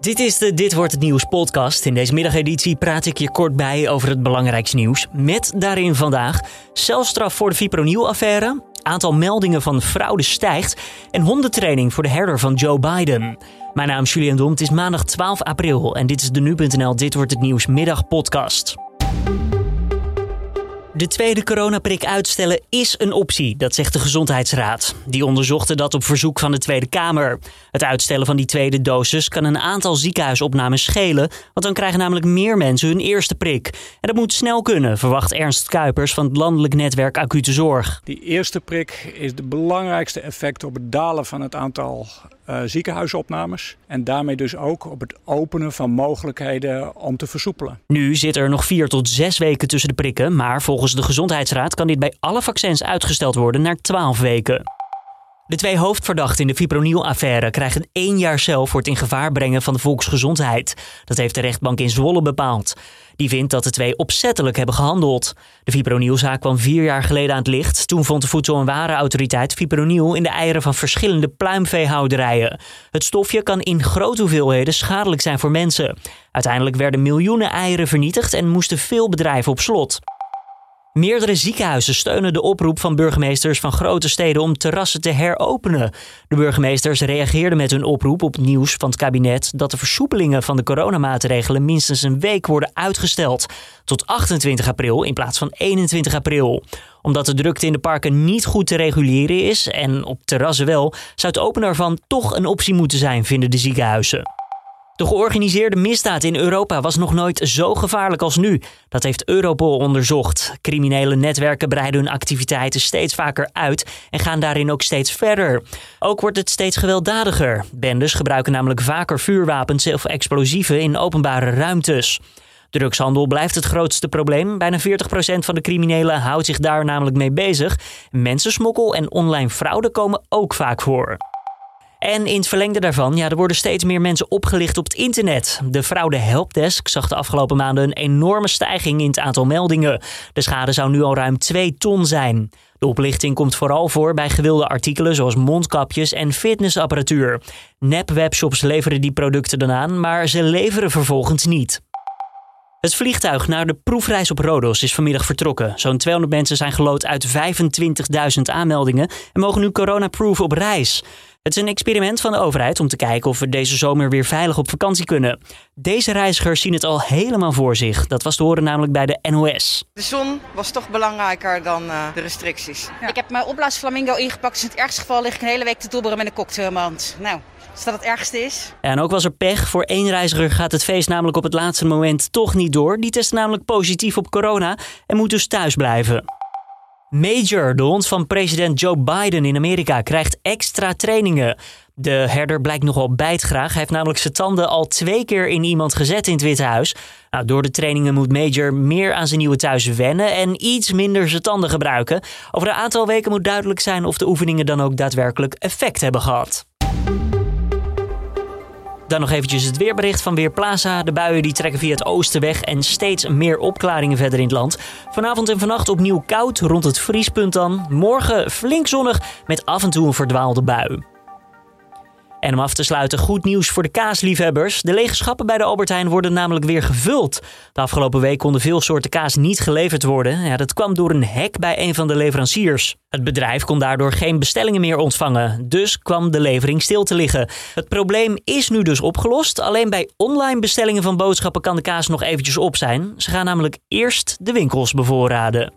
Dit is de Dit wordt het nieuws podcast. In deze middageditie praat ik je kort bij over het belangrijkste nieuws. Met daarin vandaag celstraf voor de Fipronil-affaire, aantal meldingen van fraude stijgt en hondentraining voor de herder van Joe Biden. Mijn naam is Julian Dom, het is maandag 12 april en dit is de Nu.nl Dit wordt het nieuws middagpodcast. De tweede coronaprik uitstellen is een optie, dat zegt de Gezondheidsraad. Die onderzochten dat op verzoek van de Tweede Kamer. Het uitstellen van die tweede dosis kan een aantal ziekenhuisopnames schelen, want dan krijgen namelijk meer mensen hun eerste prik. En dat moet snel kunnen, verwacht Ernst Kuipers van het landelijk netwerk Acute Zorg. Die eerste prik is de belangrijkste effect op het dalen van het aantal uh, ziekenhuisopnames. En daarmee dus ook op het openen van mogelijkheden om te versoepelen. Nu zit er nog vier tot zes weken tussen de prikken. Maar volgens de Gezondheidsraad kan dit bij alle vaccins uitgesteld worden naar 12 weken. De twee hoofdverdachten in de fipronil-affaire krijgen één jaar cel voor het in gevaar brengen van de volksgezondheid. Dat heeft de rechtbank in Zwolle bepaald. Die vindt dat de twee opzettelijk hebben gehandeld. De fipronilzaak kwam vier jaar geleden aan het licht. Toen vond de Voedsel- en Warenautoriteit fipronil in de eieren van verschillende pluimveehouderijen. Het stofje kan in grote hoeveelheden schadelijk zijn voor mensen. Uiteindelijk werden miljoenen eieren vernietigd en moesten veel bedrijven op slot. Meerdere ziekenhuizen steunen de oproep van burgemeesters van grote steden om terrassen te heropenen. De burgemeesters reageerden met hun oproep op nieuws van het kabinet dat de versoepelingen van de coronamaatregelen minstens een week worden uitgesteld. Tot 28 april in plaats van 21 april. Omdat de drukte in de parken niet goed te reguleren is en op terrassen wel, zou het openen ervan toch een optie moeten zijn, vinden de ziekenhuizen. De georganiseerde misdaad in Europa was nog nooit zo gevaarlijk als nu. Dat heeft Europol onderzocht. Criminele netwerken breiden hun activiteiten steeds vaker uit en gaan daarin ook steeds verder. Ook wordt het steeds gewelddadiger. Bendes gebruiken namelijk vaker vuurwapens of explosieven in openbare ruimtes. Drugshandel blijft het grootste probleem. Bijna 40% van de criminelen houdt zich daar namelijk mee bezig. Mensensmokkel en online fraude komen ook vaak voor. En in het verlengde daarvan, ja, er worden steeds meer mensen opgelicht op het internet. De fraude helpdesk zag de afgelopen maanden een enorme stijging in het aantal meldingen. De schade zou nu al ruim 2 ton zijn. De oplichting komt vooral voor bij gewilde artikelen zoals mondkapjes en fitnessapparatuur. Nep-webshops leveren die producten dan aan, maar ze leveren vervolgens niet. Het vliegtuig naar de proefreis op Rodos is vanmiddag vertrokken. Zo'n 200 mensen zijn gelood uit 25.000 aanmeldingen en mogen nu coronaproof op reis. Het is een experiment van de overheid om te kijken of we deze zomer weer veilig op vakantie kunnen. Deze reizigers zien het al helemaal voor zich. Dat was te horen namelijk bij de NOS. De zon was toch belangrijker dan uh, de restricties. Ja. Ik heb mijn opblaasflamingo ingepakt. Dus in het ergste geval lig ik een hele week te dobberen met een cocktail in mijn hand. Nou, als dat het ergste is. En ook was er pech. Voor één reiziger gaat het feest namelijk op het laatste moment toch niet door. Die test namelijk positief op corona en moet dus thuis blijven. Major, de hond van president Joe Biden in Amerika, krijgt extra trainingen. De herder blijkt nogal bijtgraag. Hij heeft namelijk zijn tanden al twee keer in iemand gezet in het Witte Huis. Nou, door de trainingen moet Major meer aan zijn nieuwe thuis wennen en iets minder zijn tanden gebruiken. Over een aantal weken moet duidelijk zijn of de oefeningen dan ook daadwerkelijk effect hebben gehad. Dan nog eventjes het weerbericht van Weerplaza. De buien die trekken via het oosten weg en steeds meer opklaringen verder in het land. Vanavond en vannacht opnieuw koud, rond het vriespunt dan. Morgen flink zonnig met af en toe een verdwaalde bui. En om af te sluiten, goed nieuws voor de kaasliefhebbers. De lege bij de Albert Heijn worden namelijk weer gevuld. De afgelopen week konden veel soorten kaas niet geleverd worden. Ja, dat kwam door een hek bij een van de leveranciers. Het bedrijf kon daardoor geen bestellingen meer ontvangen. Dus kwam de levering stil te liggen. Het probleem is nu dus opgelost. Alleen bij online bestellingen van boodschappen kan de kaas nog eventjes op zijn. Ze gaan namelijk eerst de winkels bevoorraden.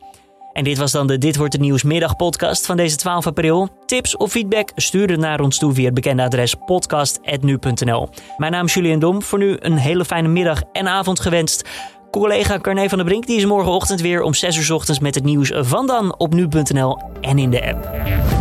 En dit was dan de Dit wordt het nieuws middagpodcast van deze 12 april. Tips of feedback stuur het naar ons toe via het bekende adres podcast@nu.nl. Mijn naam is Julian Dom. Voor nu een hele fijne middag en avond gewenst. Collega Carne van der Brink die is morgenochtend weer om 6 uur ochtends met het nieuws van dan op nu.nl en in de app.